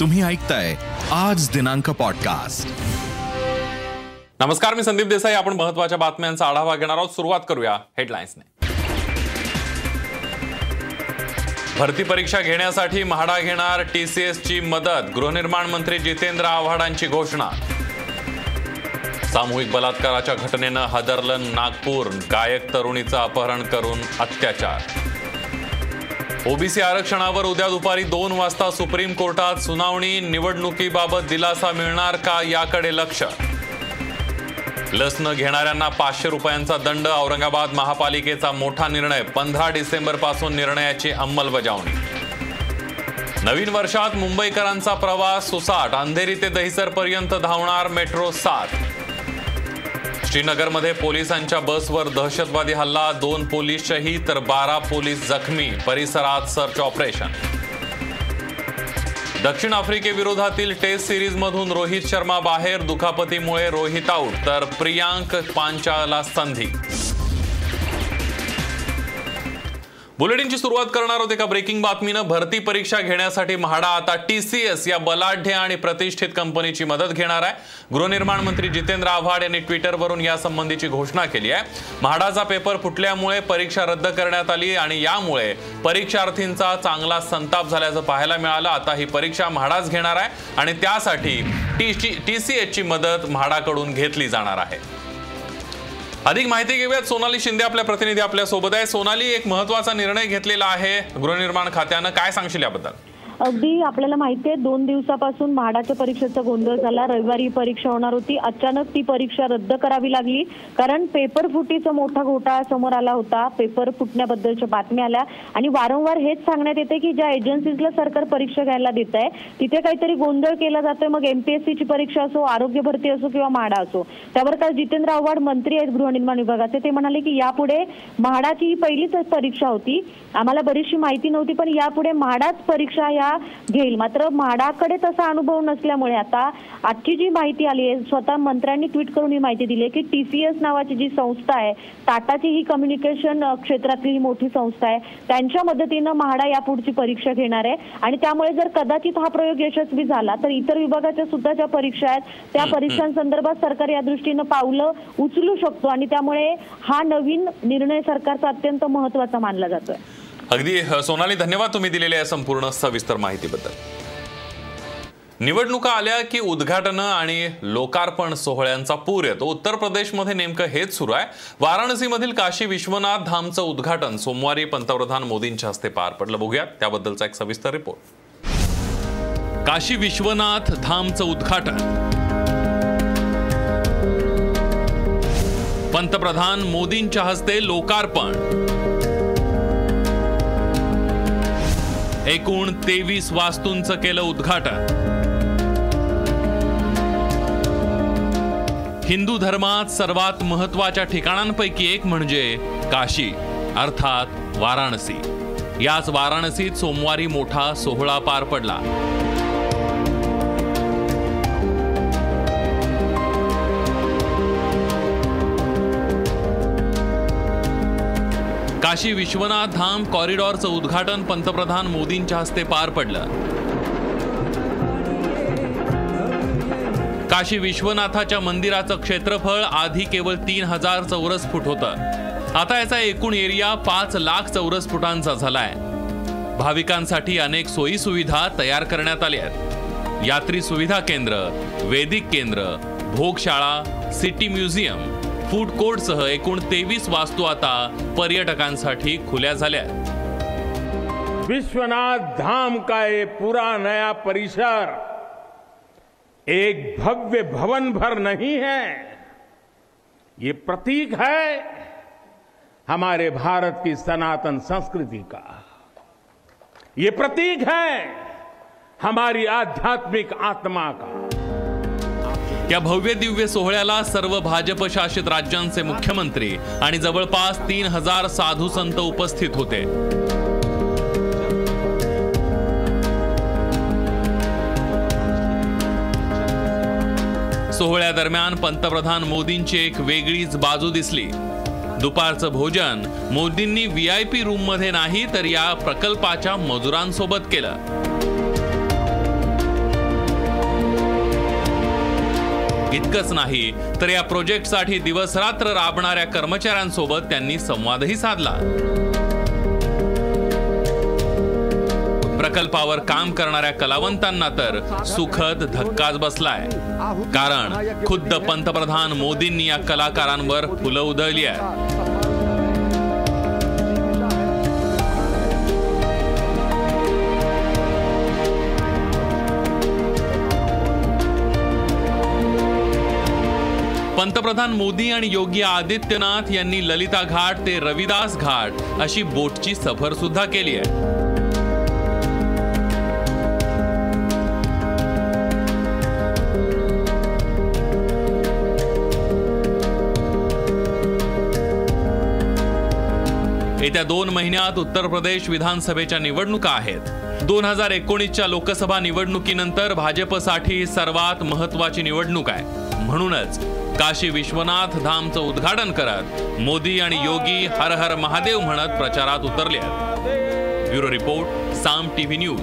तुम्ही ऐकताय आज दिनांक पॉडकास्ट नमस्कार मी संदीप देसाई. आपण महत्त्वाच्या बातम्यांचा आढावा घेणार आहोत. सुरुवात करूया हेडलाईन्सने भरती परीक्षा घेण्यासाठी म्हाडा घेणार टीसीएस ची मदत. गृहनिर्माण मंत्री जितेंद्र आव्हाडांची घोषणा. सामूहिक बलात्काराच्या घटनेनं हादरलं नागपूर. गायक तरुणीचं अपहरण करून अत्याचार. ओबीसी आरक्षणावर उद्या दुपारी दोन वाजता सुप्रीम कोर्टात सुनावणी निवडणुकीबाबत दिलासा मिळणार का याकडे लक्ष? लस न घेणाऱ्यांना पाचशे रुपयांचा दंड औरंगाबाद महापालिकेचा मोठा निर्णय पंधरा डिसेंबरपासून निर्णयाची अंमलबजावणी. नवीन वर्षात मुंबईकरांचा प्रवास सुसाट अंधेरी ते दहिसर पर्यंत धावणार मेट्रो सात. श्रीनगरमध्ये पोलिसांच्या बसवर दहशतवादी हल्ला दोन पोलीस शहीद तर बारा पोलीस जखमी परिसरात सर्च ऑपरेशन. दक्षिण आफ्रिकेविरोधातील टेस्ट सिरीजमधून रोहित शर्मा बाहेर दुखापतीमुळे रोहित आऊट तर प्रियांक पांचाला संधी. बुलेटिनची सुरुवात करणार होते का ब्रेकिंग बातमीनं. भरती परीक्षा घेण्यासाठी म्हाडा आता टीसीएस या बलाढ्य आणि प्रतिष्ठित कंपनीची मदत घेणार आहे. गृहनिर्माण मंत्री जितेंद्र आव्हाड यांनी ट्विटरवरून या संबंधीची घोषणा केली आहे. म्हाडाचा पेपर फुटल्यामुळे परीक्षा रद्द करण्यात आली आणि यामुळे परीक्षार्थींचा चांगला संताप झाल्याचं पाहायला मिळालं. आता ही परीक्षा म्हाडाच घेणार आहे आणि त्यासाठी टी टी सी एसची मदत म्हाडाकडून घेतली जाणार आहे. अधिक माहिती घेऊयात. सोनाली शिंदे आपल्या प्रतिनिधी आपल्यासोबत आहे. सोनाली एक महत्त्वाचा निर्णय घेतलेला आहे गृहनिर्माण खात्यानं. काय सांगशील याबद्दल? अगदी आपल्याला माहिती आहे दोन दिवसापासून म्हाडाच्या परीक्षेचा गोंधळ झाला. रविवारी ही परीक्षा होणार होती. अचानक ती परीक्षा रद्द करावी लागली. कारण पेपर फुटीचा मोठा घोटाळा समोर आला होता. पेपर फुटण्याबद्दलच्या बातम्या आल्या. आणि वारंवार हेच सांगण्यात येते की ज्या एजन्सीजला सरकार परीक्षा घ्यायला देत आहे तिथे काहीतरी गोंधळ केला जातोय. मग एमपीएससीची परीक्षा असो आरोग्य भरती असो किंवा म्हाडा असो. त्यावर काल जितेंद्र आव्हाड मंत्री आहेत गृहनिर्माण विभागाचे. ते म्हणाले की यापुढे म्हाडाची ही पहिलीच परीक्षा होती. आम्हाला बरीचशी माहिती नव्हती पण यापुढे म्हाडाच परीक्षा या घेईल. मात्र म्हाडाकडे तसा अनुभव नसल्यामुळे आता आजची जी माहिती आली आहे स्वतः मंत्र्यांनी ट्विट करून ही माहिती दिली आहे की टीसीएस नावाची जी संस्था आहे टाटाची ही कम्युनिकेशन क्षेत्रातली ही मोठी संस्था आहे त्यांच्या मदतीनं म्हाडा यापुढची परीक्षा घेणार आहे. आणि त्यामुळे जर कदाचित हा प्रयोग यशस्वी झाला तर इतर विभागाच्या सुद्धा ज्या परीक्षा आहेत त्या परीक्षांसंदर्भात सरकार या दृष्टीनं पावलं उचलू शकतो. आणि त्यामुळे हा नवीन निर्णय सरकारचा अत्यंत महत्त्वाचा मानला जातोय. अगदी सोनाली धन्यवाद तुम्ही दिलेल्या संपूर्ण सविस्तर माहितीबद्दल. निवडणुका आल्या की उद्घाटन आणि लोकार्पण सोहळ्यांचा पूर येतो. उत्तर प्रदेशमध्ये नेमकं हेच सुरू आहे. वाराणसीमधील काशी विश्वनाथ धामचं उद्घाटन सोमवारी पंतप्रधान मोदींच्या हस्ते पार पडलं. बघूया त्याबद्दलचा एक सविस्तर रिपोर्ट. काशी विश्वनाथ धामचं उद्घाटन. पंतप्रधान मोदींच्या हस्ते लोकार्पण. एकूण तेवीस वास्तूंचं केलं उद्घाटन. हिंदू धर्मात सर्वात महत्त्वाच्या ठिकाणांपैकी एक म्हणजे काशी अर्थात वाराणसी. याच वाराणसीत सोमवारी मोठा सोहळा पार पडला. काशी विश्वनाथ धाम कॉरिडॉरचं उद्घाटन पंतप्रधान मोदींच्या हस्ते पार पडलं. काशी विश्वनाथाच्या मंदिराचं क्षेत्रफळ आधी केवळ तीन हजार चौरस फूट होतं. आता याचा एकूण एरिया पाच लाख चौरस फुटांचा झालाय. भाविकांसाठी अनेक सोयी सुविधा तयार करण्यात आल्या आहेत. यात्री सुविधा केंद्र वेदिक केंद्र भोगशाळा सिटी म्युझियम फ़ूड कोर्टसह एकूण तेवीस वास्तू आता पर्यटकांसाठी खुल्या झाल्या. विश्वनाथ धाम का ये पूरा नया परिसर? एक भव्य भवन भर नहीं है। ये प्रतीक है हमारे भारत की सनातन संस्कृति का। ये प्रतीक है हमारी आध्यात्मिक आत्मा का। या भव्य दिव्य सोहळ्याला सर्व भाजप शासित राज्यांचे मुख्यमंत्री आणि जवळपास तीन हजार साधू संत उपस्थित होते. सोहळ्यादरम्यान पंतप्रधान मोदींची एक वेगळीच बाजू दिसली. दुपारचं भोजन मोदींनी व्ही आय रूममध्ये नाही तर या प्रकल्पाच्या मजुरांसोबत केलं. इतकंच नाही तर या प्रोजेक्टसाठी दिवसरात्र राबणाऱ्या कर्मचाऱ्यांसोबत त्यांनी संवादही साधला. प्रकल्पावर काम करणाऱ्या कलावंतांना तर सुखद धक्काच बसलाय. कारण खुद्द पंतप्रधान मोदींनी या कलाकारांवर फुलं उधळली आहे पंतप्रधान मोदी आणि योगी आदित्यनाथ यांनी ललिता घाट ते रविदास घाट अशी बोटची सफर सुद्धा केली आहे. येत्या दोन महिन्यात उत्तर प्रदेश विधानसभेच्या निवडणुका आहेत. दोन हजार एकोणीसच्या लोकसभा निवडणुकीनंतर भाजपसाठी सर्वात महत्वाची निवडणूक आहे. म्हणूनच काशी विश्वनाथ धामचं उद्घाटन करत मोदी आणि योगी हर हर महादेव म्हणत प्रचारात उतरले आहेत bureau report Saam TV news.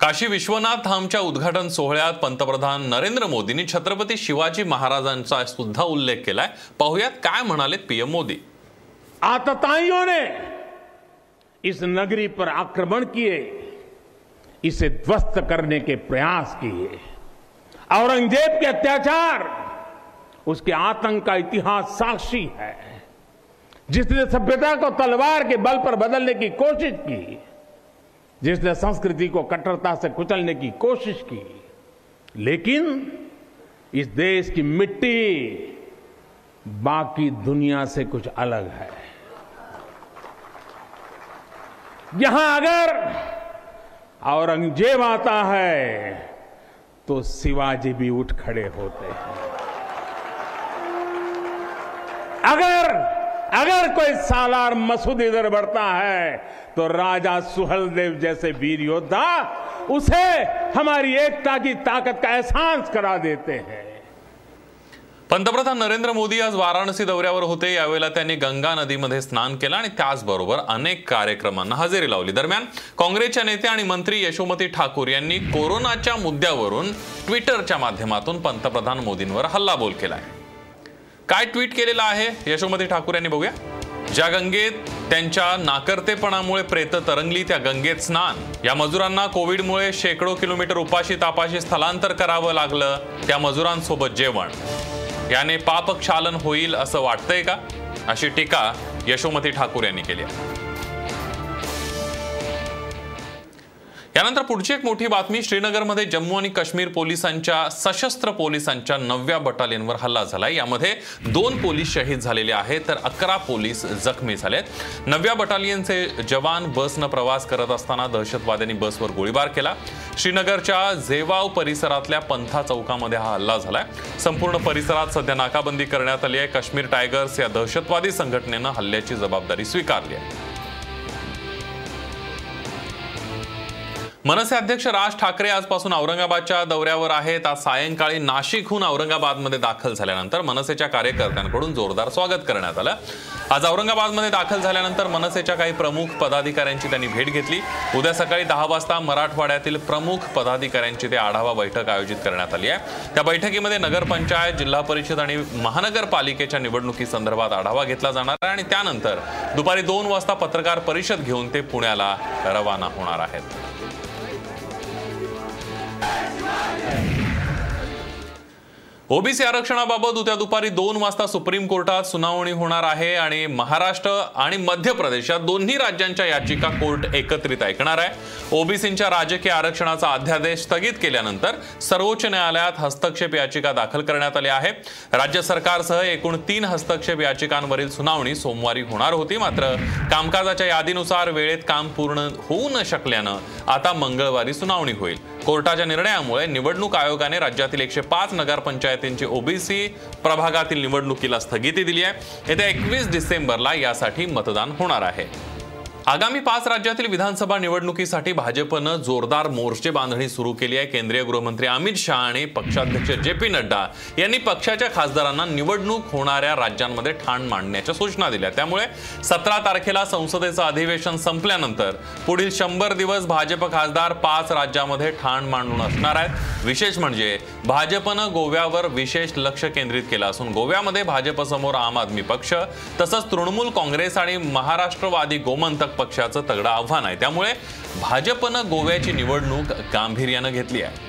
Kashi Vishwanath धामच्या उद्घाटन सोहळ्यात पंतप्रधान नरेंद्र मोदींनी छत्रपती शिवाजी महाराजांचा सुद्धा उल्लेख केलाय. पाहुयात काय म्हणालेत पीएम मोदी. आतताइयों ने इस नगरी पर आक्रमण किए, इसे ध्वस्त करने के प्रयास किए। औरंगज़ेब के अत्याचार, उसके आतंक का इतिहास साक्षी है। जिसने सभ्यता को तलवार के बल पर बदलने की कोशिश की, जिसने संस्कृति को कट्टरता से कुचलने की कोशिश की, लेकिन इस देश की मिट्टी बाकी दुनिया से कुछ अलग है। यहाँ अगर औरंगज़ेब आता है तो शिवाजी भी उठ खड़े होते हैं। अगर अगर कोई सालार मसूद इधर बढ़ता है तो राजा सुहलदेव जैसे वीर योद्धा, उसे हमारी एकता की ताकत का एहसास करा देते हैं। पंतप्रधान नरेंद्र मोदी आज वाराणसी दौऱ्यावर होते. यावेळेला त्यांनी गंगा नदीमध्ये स्नान केलं आणि त्याचबरोबर अनेक कार्यक्रमांना हजेरी लावली. दरम्यान काँग्रेसच्या नेते आणि मंत्री यशोमती ठाकूर यांनी कोरोनाच्या मुद्द्यावरून ट्विटरच्या माध्यमातून पंतप्रधान मोदींवर हल्लाबोल केलाय. काय ट्विट केलेलं आहे? यशोमती ठाकूर यांनी बघूया. ज्या गंगेत त्यांच्या नाकर्तेपणामुळे प्रेत तरंगली त्या गंगेत स्नान. या मजुरांना कोविडमुळे शेकडो किलोमीटर उपाशी तापाशी स्थलांतर करावं लागलं. त्या मजुरांसोबत जेवण. याने पापक्षालन होईल असं वाटतंय का? अशी टीका यशोमती ठाकूर यांनी केली आहे. यानंतर पुढची एक मोठी बातमी श्रीनगरमध्ये जम्मू आणि काश्मीर पोलिसांच्या सशस्त्र पोलिसांच्या नवव्या बटालियनवर हल्ला झाला यामध्ये दोन पोलीस शहीद झालेले आहेत तर अकरा पोलीस जखमी झालेत. नवव्या बटालियनचे जवान बसनं प्रवास करत असताना दहशतवाद्यांनी बसवर गोळीबार केला. श्रीनगरच्या झेवाव परिसरातल्या पंथा चौकामध्ये हा हल्ला झालाय. संपूर्ण परिसरात सध्या नाकाबंदी करण्यात आली आहे. काश्मीर टायगर्स या दहशतवादी संघटनेनं हल्ल्याची जबाबदारी स्वीकारली आहे. मनसे अध्यक्ष राज ठाकरे आजपासून औरंगाबादच्या दौऱ्यावर आहेत. आज सायंकाळी नाशिकहून औरंगाबादमध्ये दाखल झाल्यानंतर मनसेच्या कार्यकर्त्यांकडून जोरदार स्वागत करण्यात आलं. आज औरंगाबादमध्ये दाखल झाल्यानंतर मनसेच्या काही प्रमुख पदाधिकाऱ्यांची त्यांनी भेट घेतली. उद्या सकाळी दहा वाजता मराठवाड्यातील प्रमुख पदाधिकाऱ्यांची ते आढावा बैठक आयोजित करण्यात आली आहे. त्या बैठकीमध्ये नगरपंचायत जिल्हा परिषद आणि महानगरपालिकेच्या निवडणुकीसंदर्भात आढावा घेतला जाणार आहे आणि त्यानंतर दुपारी दोन वाजता पत्रकार परिषद घेऊन ते पुण्याला रवाना होणार आहेत. ओबीसी आरक्षणाबाबत उद्या दुपारी दोन वाजता सुप्रीम कोर्टात सुनावणी होणार आहे आणि महाराष्ट्र आणि मध्य प्रदेश या दोन्ही राज्यांच्या याचिका कोर्ट एकत्रित ऐकणार आहे. ओबीसींच्या राजकीय आरक्षणाचा अध्यादेश स्थगित केल्यानंतर सर्वोच्च न्यायालयात हस्तक्षेप याचिका दाखल करण्यात आली आहे. राज्य सरकारसह एकूण तीन हस्तक्षेप याचिकांवरील सुनावणी सोमवारी होणार होती. मात्र कामकाजाच्या यादीनुसार वेळेत काम पूर्ण होऊ न शकल्यानं आता मंगळवारी सुनावणी होईल. कोर्टाच्या निर्णयामुळे निवडणूक आयोगाने राज्यातील एकशे पाच नगरपंचायतींची ओबीसी प्रभागातील निवडणुकीला स्थगिती दिली आहे. येत्या एकवीस डिसेंबरला यासाठी मतदान होणार आहे. आगामी पाच राज्यातील विधानसभा निवडणुकीसाठी भाजपनं जोरदार मोर्चे बांधणी सुरू केली आहे. केंद्रीय गृहमंत्री अमित शहा आणि पक्षाध्यक्ष जे पी नड्डा यांनी पक्षाच्या खासदारांना निवडणूक होणाऱ्या राज्यांमध्ये ठाण मांडण्याच्या सूचना दिल्या. त्यामुळे सतरा तारखेला संसदेचं अधिवेशन संपल्यानंतर पुढील शंभर दिवस भाजप खासदार पाच राज्यामध्ये ठाण मांडून असणार आहेत. विशेष म्हणजे भाजपनं गोव्यावर विशेष लक्ष केंद्रित केलं असून गोव्यामध्ये भाजपसमोर आम आदमी पक्ष तसंच तृणमूल काँग्रेस आणि महाराष्ट्रवादी गोमंतक पक्षाचं तगडं आव्हान आहे. त्यामुळे भाजपनं गोव्याची निवडणूक गांभीर्यानं घेतली आहे.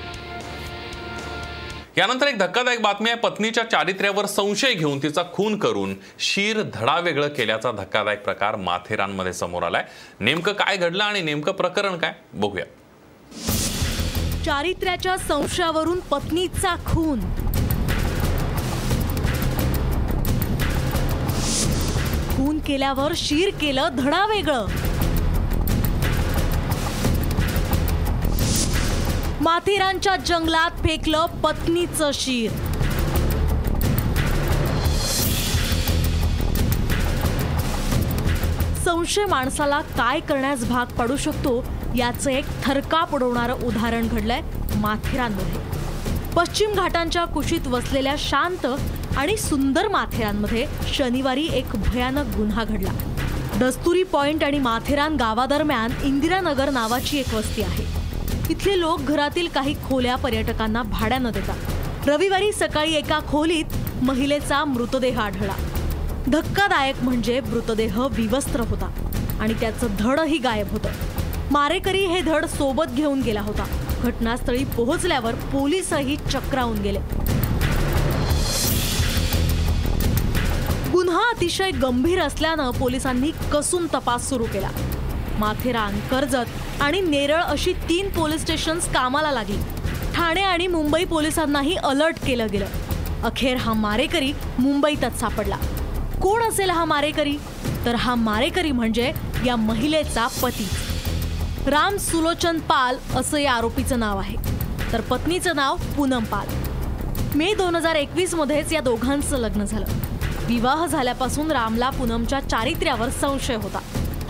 यानंतर एक धक्कादायक बातमी आहे. पत्नीच्या चारित्र्यावर संशय घेऊन तिचा खून करून शीर धडा वेगळं केल्याचा धक्कादायक प्रकार माथेरानमध्ये समोर आलाय. नेमकं काय घडलं आणि नेमकं प्रकरण काय? बघूया. चारित्र्याच्या संशयावरून पत्नीचा खून. खून केल्यावर शीर केलं धडा वेगळं. माथेरानच्या जंगलात फेकलं पत्नीचं शीर. संशय माणसाला काय करण्यास भाग पाडू शकतो याचं एक थरका पडवणारं उदाहरण घडलंय माथेरानमध्ये. पश्चिम घाटांच्या कुशीत वसलेल्या शांत आणि सुंदर माथेरानमध्ये शनिवारी एक भयानक गुन्हा घडला. दस्तुरी पॉइंट आणि माथेरान गावादरम्यान इंदिरानगर नावाची एक वस्ती आहे. इथले लोक घरातील काही खोल्या पर्यटकांना भाड्यानं देतात. रविवारी सकाळी एका खोलीत महिलेचा मृतदेह आढळला. धक्कादायक म्हणजे मृतदेह विवस्त्र होता आणि त्याचं धडही गायब होतं. मारेकरी हे धड सोबत घेऊन गेला होता. घटनास्थळी पोहोचल्यावर पोलीसही चक्रावून गेले. गुन्हा अतिशय गंभीर असल्यानं पोलिसांनी कसून तपास सुरू केला. माथेरान कर्जत आणि नेरळ अशी तीन पोलीस स्टेशन्स कामाला लागली. ठाणे आणि मुंबई पोलिसांनाही अलर्ट केलं गेलं. अखेर हा मारेकरी मुंबईतच सापडला. कोण असेल हा मारेकरी? तर हा मारेकरी म्हणजे या महिलेचा पती. राम सुलोचन पाल असं या आरोपीचं नाव आहे. तर पत्नीचं नाव पूनम पाल. मे दोन हजार एकवीस मध्येच या दोघांचं लग्न झालं. विवाह झाल्यापासून रामला पूनमच्या चारित्र्यावर संशय होता.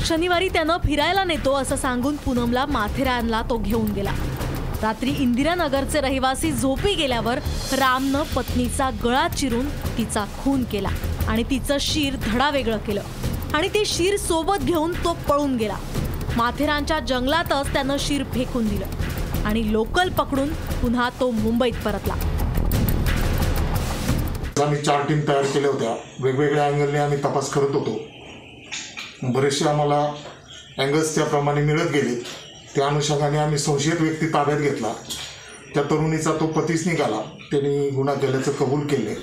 शनिवारी त्यानं फिरायला नेतो असं सांगून पूनमला माथेरानला तो घेऊन गेला. रात्री इंदिरानगरचे रहिवासी झोपी गेल्यावर रामनं पत्नीचा गळा चिरून तिचा खून केला आणि तिचं शीर धडा वेगळं केलं आणि ते शीर सोबत घेऊन तो पळून गेला. माथेरानच्या जंगलातच त्यानं शीर फेकून दिलं आणि लोकल पकडून पुन्हा तो मुंबईत परतला. आम्ही चार टीम तयार केल्या होत्या. वेगवेगळ्या अँगलने आम्ही तपास करत होतो. बरेचसे आम्हाला अँगल्स त्याप्रमाणे मिळत गेले. त्या अनुषंगाने आम्ही संशयित व्यक्ती ताब्यात घेतला. त्या तरुणीचा तो पतीच निघाला. त्यांनी गुन्हा केल्याचं कबूल केले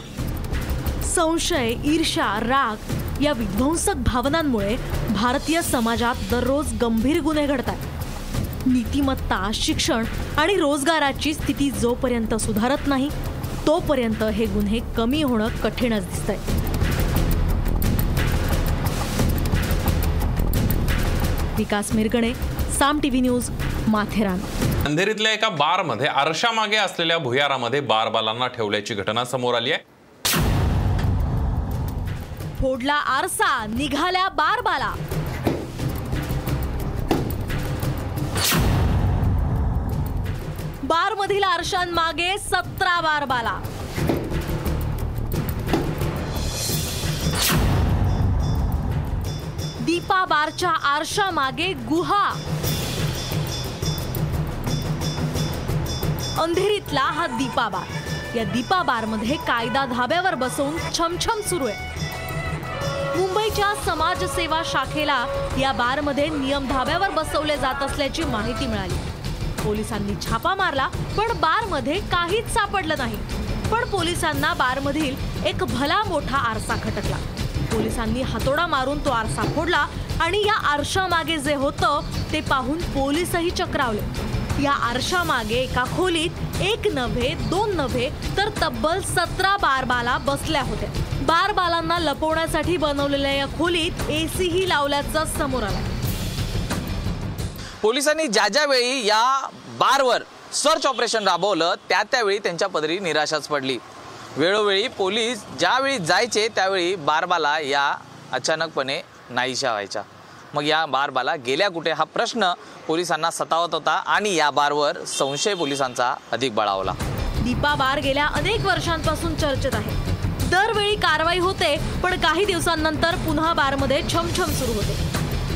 संशय ईर्ष्या राग या विध्वंसक भावनांमुळे भारतीय समाजात दररोज गंभीर गुन्हे घडतात. नीतिमत्ता शिक्षण आणि रोजगाराची स्थिती जोपर्यंत सुधारत नाही तोपर्यंत हे गुन्हे कमी होणं कठीणच दिसतंय. Vikas Mirgane Saam TV news Matheran. अंधेरीतल्या एका बारमध्ये आरशामागे असलेल्या भुयारामध्ये बारबालांना ठेवल्याची घटना समोर आली आहे. फोडला आरसा निघाल्या बारबाला. बार मधील आरशांमागे सतरा बारबाला दीपा बारच्या आरशा मागे गुहा. अंधेरीतला हा दीपा बार. या दीपा बारमध्ये कायदा धाब्यावर बसवून छमछम सुरू आहे. मुंबईच्या समाजसेवा शाखेला या बारमध्ये नियम धाब्यावर बसवले जात असल्याची माहिती मिळाली. पोलिसांनी छापा मारला पण बारमध्ये काहीच सापडलं नाही. पण पोलिसांना बारमधील एक भला मोठा आरसा खटकला. पोलिसांनी हातोडा मारून तो आरसा फोडला आणि या आरशामागे जे होतं ते पाहून पोलीसही चक्रावले. या आरशामागे एका खोलीत एक नव्हे दोन नव्हे तर तब्बल सतरा बारबाला बसल्या होत्या. बारबालांना लपवण्यासाठी बनवलेल्या या खोलीत एसीही लावल्याचं समोर आलं. पोलिसांनी ज्या ज्यावेळी या बारवर सर्च ऑपरेशन राबवलं त्या त्यावेळी त्यांच्या पदरी निराशाच पडली. वेळोवेळी पोलीस ज्यावेळी जायचे त्यावेळी बारबाला या अचानकपणे नाहीशा व्हायच्या. मग या बारबाला गेल्या कुठे? हा प्रश्न पोलिसांना सतावत होता आणि या बारवर संशय पोलिसांचा अधिक बळावला. दीपा बार गेल्या अनेक वर्षांपासून चर्चेत आहे. दरवेळी कारवाई होते पण काही दिवसांनंतर पुन्हा बारमध्ये छमछम सुरू होते.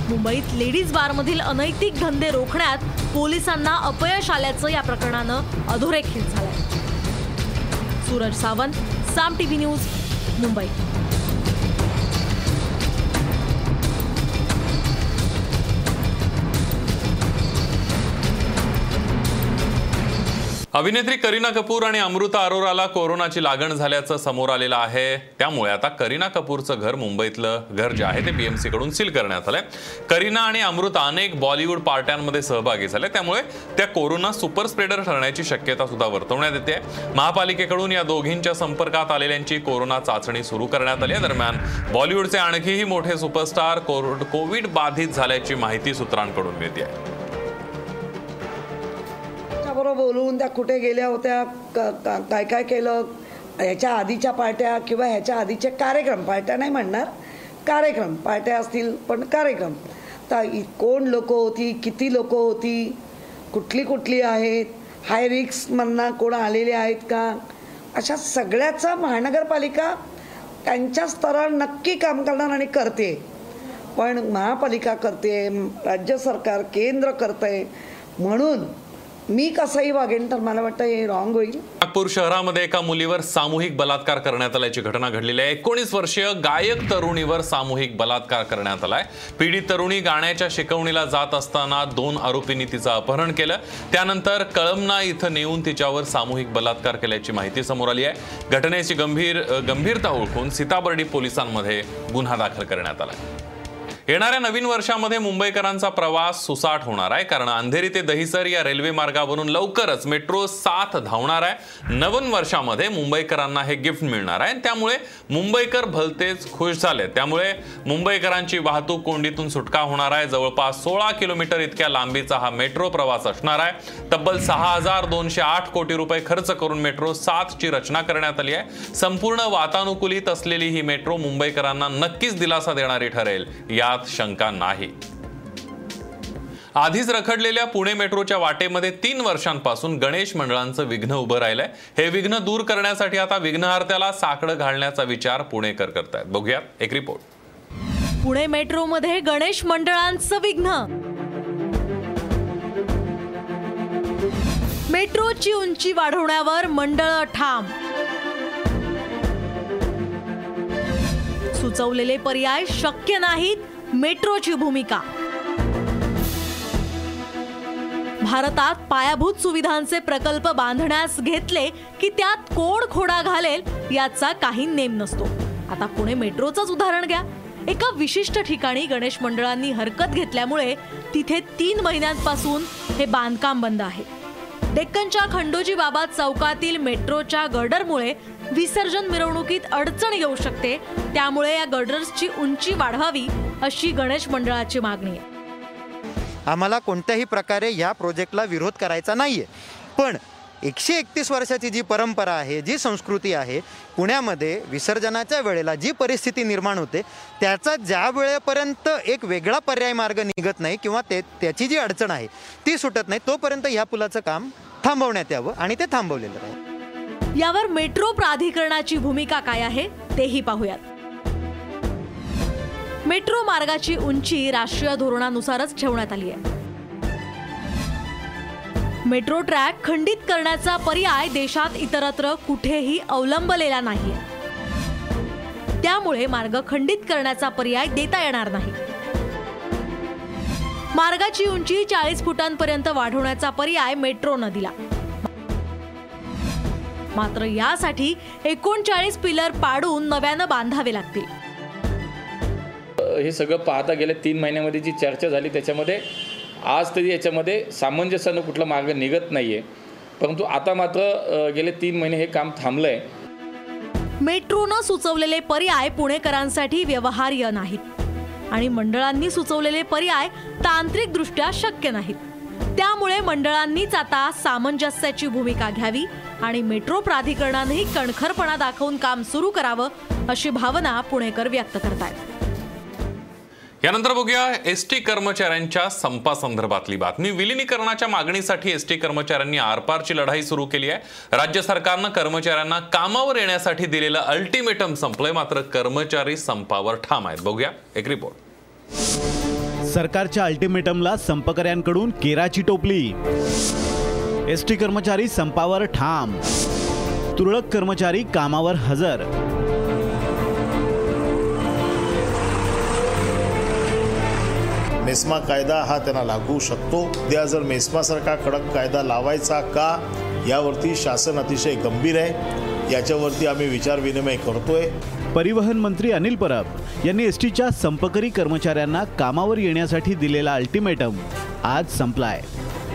मुंबईत लेडीज बारमधील अनैतिक धंदे रोखण्यात पोलिसांना अपयश आल्याचं या प्रकरणानं अधोरेखित झालंय. Suraj Sawant Saam TV news Mumbai. अभिनेत्री करीना कपूर आणि अमृता अरोराला कोरोनाची लागण झाल्याचं समोर आलेलं आहे. त्यामुळे आता करीना कपूरचं घर मुंबईतलं घर जे आहे ते बीएमसी कडून सील करण्यात आलंय. करीना आणि अमृता अनेक बॉलिवूड पार्ट्यांमध्ये सहभागी झाले. त्यामुळे त्या कोरोना सुपर स्प्रेडर ठरण्याची शक्यता सुद्धा वर्तवण्यात येते. महापालिकेकडून या दोघींच्या संपर्कात आलेल्यांची कोरोना चाचणी सुरू करण्यात आली. आहे दरम्यान बॉलिवूडचे आणखीही मोठे सुपरस्टार कोविड बाधित झाल्याची माहिती सूत्रांकडून मिळते आहे. बोलून त्या कुठे गेल्या होत्या क- का- काय काय केलं ह्याच्या आधीच्या पार्ट्या किंवा ह्याच्या आधीचे कार्यक्रम पार्ट्या नाही म्हणणार कार्यक्रम पार्ट्या असतील पण कार्यक्रम. तर कोण लोक होती किती लोक होती कुठली कुठली आहेत हाय रिक्समधनं कोण आलेले आहेत का? अशा सगळ्याचा महानगरपालिका त्यांच्या स्तरावर नक्की काम करणार आणि करते. पण महापालिका करते राज्य सरकार केंद्र करतंय म्हणून मी कसंही वागेन तर मला वाटतं हे रॉंग होईल. नागपूर शहरामध्ये एका मुलीवर सामूहिक बलात्कार करण्यात आल्याची घटना घडलेली आहे. एकोणीस वर्षीय गायक तरुणीवर सामूहिक बलात्कार करण्यात आलाय. पीडित तरुणी गाण्याच्या शिकवणीला जात असताना दोन आरोपींनी तिचं अपहरण केलं. त्यानंतर कळमना इथं नेऊन तिच्यावर सामूहिक बलात्कार केल्याची माहिती समोर आली आहे. घटनेची गंभीर गंभीरता ओळखून सीताबर्डी पोलिसांमध्ये गुन्हा दाखल करण्यात आला येणाऱ्या नवीन वर्षामध्ये मुंबईकरांचा प्रवास सुसाट होणार आहे. कारण अंधेरी ते दहिसर या रेल्वे मार्गावरून लवकरच मेट्रो सात धावणार आहे. नवीन वर्षामध्ये मुंबईकरांना हे गिफ्ट मिळणार आहे. त्यामुळे मुंबईकर भलतेच खुश झाले. त्यामुळे मुंबईकरांची वाहतूक कोंडीतून सुटका होणार आहे. जवळपास सोळा किलोमीटर इतक्या लांबीचा हा मेट्रो प्रवास असणार आहे. तब्बल सहा हजार दोनशे आठ कोटी रुपये खर्च करून मेट्रो सातची रचना करण्यात आली आहे. संपूर्ण वातानुकूलित असलेली ही मेट्रो मुंबईकरांना नक्कीच दिलासा देणारी ठरेल. यात शंका नाही. आधीच रखडलेल्या पुणे मेट्रोच्या वाटेमध्ये तीन वर्षांपासून गणेश मंडळांचं विघ्न उभं राहिलंय. हे विघ्न दूर करण्यासाठी आता विघ्नहर्त्याला साकडं घालण्याचा विचार पुणेकर करतायत. बघूयात एक रिपोर्ट. पुणे मेट्रोमध्ये गणेश मंडळांचं विघ्न. मेट्रोची उंची वाढवण्यावर मंडळ ठाम. सुचवलेले पर्याय शक्य नाहीत मेट्रोची भूमिका. भारतात पायाभूत सुविधांचे प्रकल्प बांधण्यास घेतले की त्यात कोण खोडा घालेल याचा काही नेम नसतो. आता पुणे मेट्रोचंच उदाहरण घ्या. एका विशिष्ट ठिकाणी गणेश मंडळांनी हरकत घेतल्यामुळे तिथे तीन महिन्यांपासून हे बांधकाम बंद आहे. डेक्कनच्या खंडोजी बाबा चौकातील मेट्रोच्या गर्डरमुळे विसर्जन मिरवणुकीत अडचण येऊ शकते. त्यामुळे या गर्डर्सची उंची वाढवावी अशी गणेश मंडळाची मागणी आहे. आम्हाला कोणत्याही प्रकारे या प्रोजेक्टला विरोध करायचा नाही आहे पण एकशे एकतीस वर्षाची जी परंपरा आहे जी संस्कृती आहे पुण्यामध्ये विसर्जनाच्या वेळेला जी परिस्थिती निर्माण होते त्याचा ज्या वेळेपर्यंत एक वेगळा पर्याय मार्ग निघत नाही किंवा ते त्याची जी अडचण आहे ती सुटत नाही तोपर्यंत ह्या पुलाचं काम थांबवण्यात यावं आणि ते थांबवलेलं आहे यावर मेट्रो प्राधिकरणाची भूमिका काय आहे तेही पाहूयात. मेट्रो मार्गाची उंची राष्ट्रीय धोरणानुसारच ठेवण्यात आली आहे. मेट्रो ट्रॅक खंडित करण्याचा पर्याय देशात इतरत्र कुठेही अवलंबलेला नाही त्यामुळे मार्ग खंडित करण्याचा पर्याय देता येणार नाही. मार्गाची उंची चाळीस फुटांपर्यंत वाढवण्याचा पर्याय मेट्रोनं दिला. मात्र यासाठी एकोणचाळीस पिलर पाडून नव्यानं बांधावे लागतील. हे सगळं पाहता गेल्या तीन महिन्यामध्ये जी चर्चा झाली त्याच्यामध्ये आज तरी याच्यामध्ये सामंजस्यानं कुठला मार्ग निघत नाही आहे परंतु आता मात्र गेले तीन महिने हे काम थांबलं आहे मेट्रोनं सुचवलेले पर्याय पुणेकरांसाठी व्यवहार्य नाहीत. आणि मंडळांनी सुचवलेले पर्याय तांत्रिकदृष्ट्या शक्य नाहीत. त्यामुळे मंडळांनीच आता सामंजस्याची भूमिका घ्यावी आणि मेट्रो प्राधिकरणानेही कणखरपणा दाखवून काम सुरू करावं अशी भावना पुणेकर व्यक्त करतायत. यानंतर बघूया एस टी कर्मचाऱ्यांच्या संपासंदर्भातली बातमी. विलिनीकरणाच्या मागणीसाठी एस टी कर्मचाऱ्यांनी आरपारची लढाई सुरू केली आहे. राज्य सरकारनं कर्मचाऱ्यांना कामावर येण्यासाठी दिलेलं अल्टिमेटम संपलंय. मात्र कर्मचारी संपावर ठाम आहेत. बघूया एक रिपोर्ट सरकारच्या अल्टिमेटमला संपकऱ्यांकडून केराची टोपली. एस टी कर्मचारी संपावर ठाम. तुरळक कर्मचारी कामावर हजर. मेस्मा कायदा हा त्यांना लागू शकतो. उद्या जर मेस्मासारखा कडक कायदा लावायचा का? यावरती शासन अतिशय गंभीर आहे. याच्यावरती आम्ही विचारविनिमय करतोय. परिवहन मंत्री अनिल परब यांनी एस टीच्या संपकरी कर्मचाऱ्यांना कामावर येण्यासाठी दिलेला अल्टिमेटम आज संपलाय.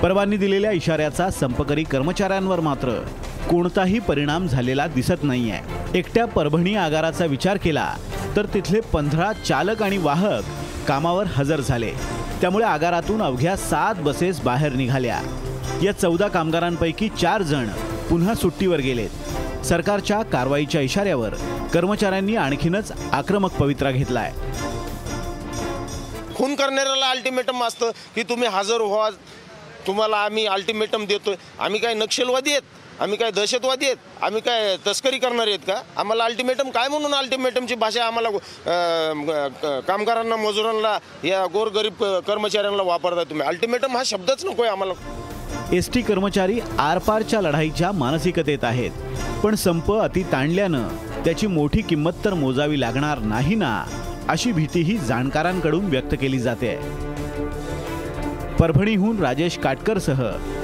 परवांनी दिलेल्या इशाऱ्याचा संपकरी कर्मचाऱ्यांवर मात्र कोणताही परिणाम झालेला दिसत नाहीये. एकट्या परभणी आगाराचा विचार केला तर तिथले पंधरा चालक आणि वाहक कामावर हजर झाले. त्यामुळे आगारातून अवघ्या सात बसेस बाहेर निघाल्या. या चौदा कामगारांपैकी चार जण पुन्हा सुट्टीवर गेलेत. सरकारच्या कारवाईच्या इशाऱ्यावर कर्मचाऱ्यांनी आणखीनच आक्रमक पवित्रा घेतलाय. खून करणाऱ्याला अल्टिमेटम असतं की तुम्ही हजर व्हा. तुम्हाला आम्ही अल्टिमेटम देतोय. आम्ही काय नक्षलवादी आहेत? आम्ही काय दहशतवादी आहेत? आम्ही काय तस्करी करणार आहेत का? आम्हाला अल्टिमेटम काय म्हणून अल्टिमेटमची भाषा आम्हाला अं, कामगारांना मजुरांना या गोरगरीब कर्मचाऱ्यांना वापरता तुम्ही? अल्टिमेटम हा शब्दच नकोय आम्हाला. एस टी कर्मचारी आरपारच्या लढाईच्या मानसिकतेत आहेत. पण संप अति ताणल्यानं त्याची मोठी किंमत तर मोजावी लागणार नाही ना अशी भीतीही जाणकारांकडून व्यक्त केली जाते. परभणीहून राजेश काटकरसह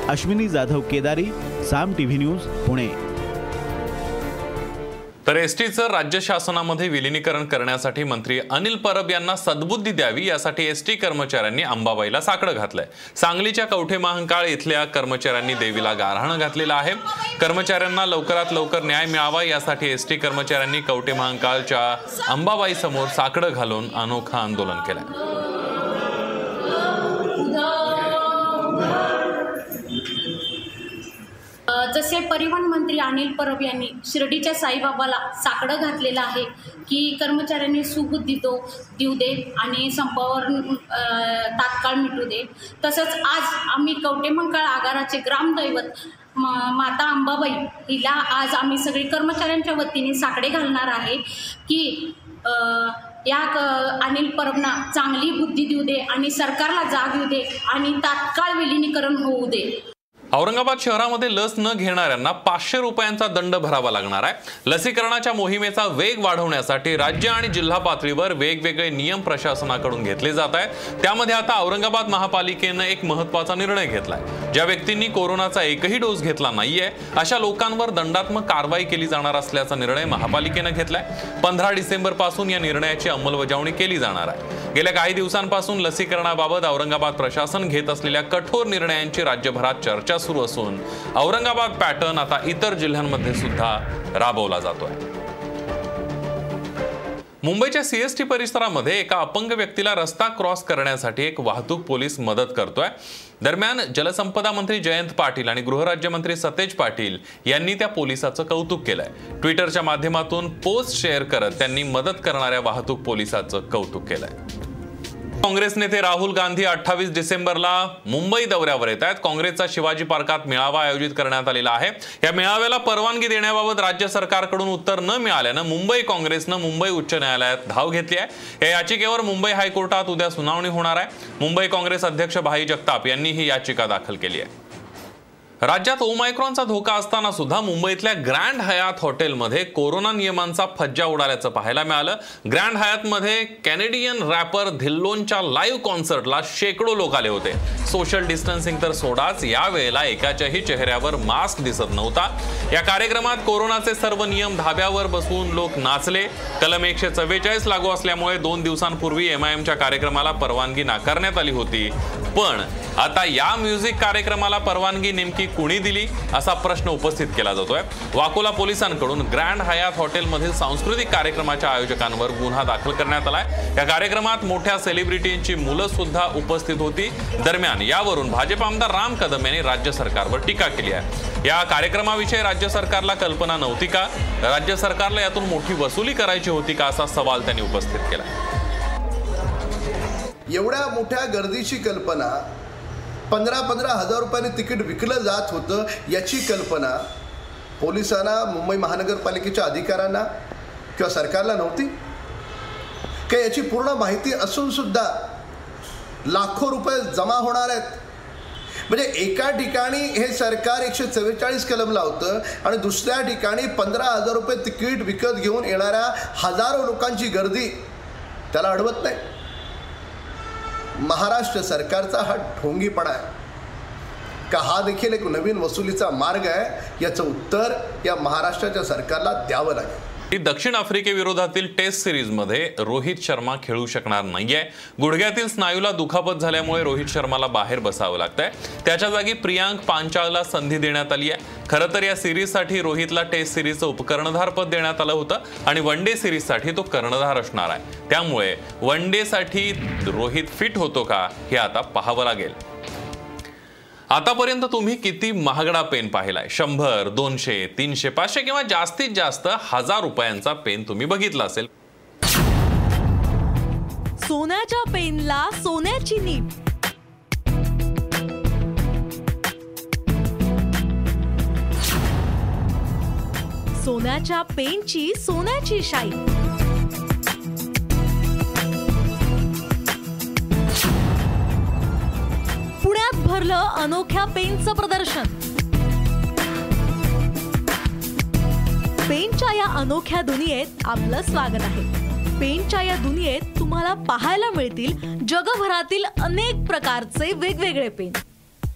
अश्विनी जाधव केदारी साम टीव्ही न्यूज पुणे. तर एसटीचं राज्य शासनामध्ये विलिनीकरण करण्यासाठी मंत्री अनिल परब यांना सद्बुद्धी द्यावी यासाठी एसटी कर्मचाऱ्यांनी अंबाबाईला साकडं घातलंय. सांगलीच्या कवठे महांकाळ इथल्या कर्मचाऱ्यांनी देवीला गारहाणं घातलेलं आहे. कर्मचाऱ्यांना लवकरात लवकर न्याय मिळावा यासाठी एसटी कर्मचाऱ्यांनी कवठे महांकाळच्या अंबाबाई समोर साकडं घालून अनोखं आंदोलन केलंय. जसे परिवहन मंत्री अनिल परब यांनी शिर्डीच्या साईबाबाला साकडं घातलेलं आहे की कर्मचाऱ्यांनी सुबुद्धी तो देऊ दे आणि संपावर तात्काळ मिटू दे. तसंच आज आम्ही कवटेमंकाळ आगाराचे ग्रामदैवत म- माता अंबाबाई हिला आज आम्ही सगळी कर्मचाऱ्यांच्या वतीने साकडे घालणार आहे की या क अनिल परबना चांगली बुद्धी देऊ दे आणि सरकारला जाग येऊ दे आणि तात्काळ विलिनीकरण होऊ दे. औरंगाबाद शहरामध्ये लस न घेणाऱ्यांना पाचशे रुपयांचा दंड भरावा लागणार आहे. लसीकरणाच्या मोहिमेचा वेग वाढवण्यासाठी राज्य आणि जिल्हा पातळीवर वेगवेगळे नियम प्रशासनाकडून घेतले जात आहेत. त्यामध्ये आता औरंगाबाद महापालिकेनं एक महत्त्वाचा निर्णय घेतलाय. ज्या व्यक्तींनी कोरोनाचा एकही डोस घेतला नाहीये अशा लोकांवर दंडात्मक कारवाई केली जाणार असल्याचा निर्णय महापालिकेनं घेतलाय. पंधरा डिसेंबरपासून या निर्णयाची अंमलबजावणी केली जाणार आहे. गेल्या काही दिवसांपासून लसीकरणाबाबत औरंगाबाद प्रशासन घेत असलेल्या कठोर निर्णयांची राज्यभरात चर्चा सुरू असून औरंगाबाद पॅटर्न आता इतर जिल्ह्यांमध्ये सुद्धा राबवला जातोय. मुंबईच्या सीएसटी परिसरामध्ये एका अपंग व्यक्तीला रस्ता क्रॉस करण्यासाठी एक वाहतूक पोलीस मदत करतोय. दरम्यान जलसंपदा मंत्री जयंत पाटील आणि गृहराज्यमंत्री सतेज पाटील यांनी त्या पोलिसाचं कौतुक केलंय. ट्विटरच्या माध्यमातून पोस्ट शेअर करत त्यांनी मदत करणाऱ्या वाहतूक पोलिसाचं कौतुक केलंय. काँग्रेस नेते राहुल गांधी अठ्ठावीस डिसेंबरला मुंबई दौऱ्यावर येत आहेत. काँग्रेसचा शिवाजी पार्कात मेळावा आयोजित करण्यात आलेला आहे. या मेळाव्याला परवानगी देण्याबाबत राज्य सरकारकडून उत्तर न मिळाल्यानं मुंबई काँग्रेसनं मुंबई उच्च न्यायालयात धाव घेतली आहे. या याचिकेवर मुंबई हायकोर्टात उद्या सुनावणी होणार आहे. मुंबई काँग्रेस अध्यक्ष भाई जगताप यांनी ही याचिका दाखल केली आहे. राज्यात ओमायक्रॉनचा धोका असताना सुद्धा मुंबईतल्या ग्रँड हयात हॉटेलमध्ये कोरोना नियमांचा फज्जा उडाल्याचं पाहायला मिळालं. ग्रँड हयातमध्ये कॅनेडियन रॅपर धिल्लोनच्या लाईव्ह कॉन्सर्टला शेकडो लोक आले होते. सोशल डिस्टन्सिंग तर सोडाच या वेळेला एकाच्याही चेहऱ्यावर मास्क दिसत नव्हता. या कार्यक्रमात कोरोनाचे सर्व नियम धाब्यावर बसवून लोक नाचले. कलम एकशे चव्वेचाळीस लागू असल्यामुळे दोन दिवसांपूर्वी एम आय एमच्या कार्यक्रमाला परवानगी नाकारण्यात आली होती. पण आता या म्युझिक कार्यक्रमाला परवानगी नेमकी कुणी दिली असा प्रश्न उपस्थित केला जातोय. वाकोला पोलिसांकडून ग्रँड हयात हॉटेलमधील सांस्कृतिक कार्यक्रमाच्या आयोजकांवर गुन्हा दाखल करण्यात आलाय. या कार्यक्रमात मोठ्या सेलिब्रिटींची मुलं सुद्धा उपस्थित होती. दरम्यान यावरून भाजप आमदार राम कदम यांनी राज्य सरकारवर टीका केली आहे. या कार्यक्रमाविषयी राज्य सरकारला कल्पना नव्हती का? राज्य सरकारला यातून मोठी वसुली करायची होती का असा सवाल त्यांनी उपस्थित केला. एवढ्या मोठ्या गर्दीची कल्पना पंधरा पंधरा हजार रुपयाने तिकीट विकलं जात होतं याची कल्पना पोलिसांना मुंबई महानगरपालिकेच्या अधिकाऱ्यांना किंवा सरकारला नव्हती? का याची पूर्ण माहिती असून सुद्धा लाखो रुपये जमा होणार आहेत? म्हणजे एका ठिकाणी हे सरकार एकशे चव्वेचाळीस कलम लावतं आणि दुसऱ्या ठिकाणी पंधरा हजार रुपये तिकीट विकत घेऊन येणाऱ्या हजारो लोकांची गर्दी त्याला अडवत नाही. महाराष्ट्र सरकारचा हा ढोंगीपणा आहे. का हा देखील एक नवीन वसुलीचा मार्ग आहे याचं उत्तर या महाराष्ट्राच्या सरकारला द्यावं लागेल. दक्षिण आफ्रिकेविरोधातील टेस्ट सिरीजमध्ये रोहित शर्मा खेळू शकणार नाहीये. गुडघ्यातील स्नायूला दुखापत झाल्यामुळे रोहित शर्माला बाहेर बसावं लागतंय. त्याच्या जागी प्रियांक पांचाळला संधी देण्यात आली आहे खरं तर या सिरीजसाठी रोहितला टेस्ट सिरीजचं उपकर्णधार पद देण्यात आलं होतं आणि वन डे सिरीजसाठी तो कर्णधार असणार आहे. त्यामुळे वन डेसाठी रोहित फिट होतो का हे आता पाहावं लागेल. आतापर्यंत तुम्ही किती महागडा पेन पाहिलाय? शंभर दोनशे तीनशे पाचशे किंवा जास्तीत जास्त हजार रुपयांचा पेन तुम्ही बघितला असेल. सोन्याच्या पेनला सोन्याची नीप सोन्याच्या पेनची सोन्याची शाई भरलं अनोख्या पेनचं प्रदर्शन. पेनच्या या अनोख्या दुनियेत आपलं स्वागत आहे. पेनच्या या दुनियेत तुम्हाला पाहायला मिळतील जगभरातील अनेक प्रकारचे वेगवेगळे पेन.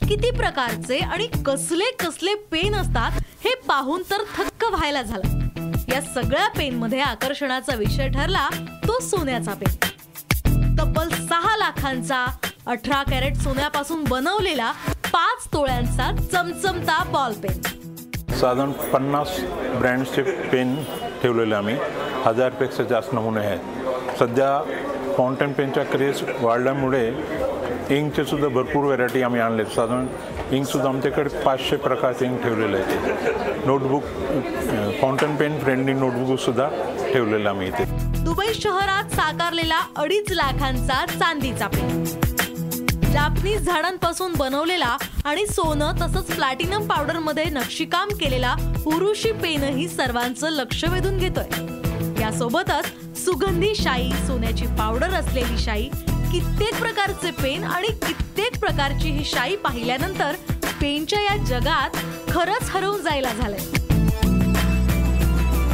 किती प्रकारचे आणि कसले कसले पेन असतात हे पाहून तर थक्क व्हायला झालं. या सगळ्या पेन मध्ये आकर्षणाचा विषय ठरला तो सोन्याचा पेन. तब्बल सहा लाखांचा अठरा कॅरेट सोन्यापासून बनवलेला पाच तोळ्यांचा चमचमता बॉल पेन साधारण पन्नास ब्रँड्सचे पेन ठेवलेले आम्ही. हजारपेक्षा जास्त नमुने आहेत. सध्या फाउंटन पेनच्या क्रेज वाढल्यामुळे इंकचे सुद्धा भरपूर व्हरायटी आम्ही आणले साधारण इंकसुद्धा आमच्याकडे पाचशे प्रकारचे इंक ठेवलेले आहेत. नोटबुक फाउंटन पेन फ्रेंडली नोटबुकसुद्धा ठेवलेलं आम्ही इथे. दुबई शहरात साकारलेला अडीच लाखांचा चांदीचा पेन जापनीज झाडांपासून बनवलेला आणि सोनं तसंच प्लॅटिनम पावडरमध्ये नक्षीकाम केलेला पुरुषी पेनही सर्वांचं लक्ष वेधून घेतोय. यासोबतच सुगंधी शाई सोन्याची पावडर असलेली शाई कित्येक प्रकारचे पेन आणि कित्येक प्रकारची ही शाई पाहिल्यानंतर पेनच्या या जगात खरंच हरवून जायला झालंय.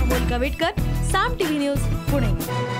Amol Kavetkar Saam TV news Pune.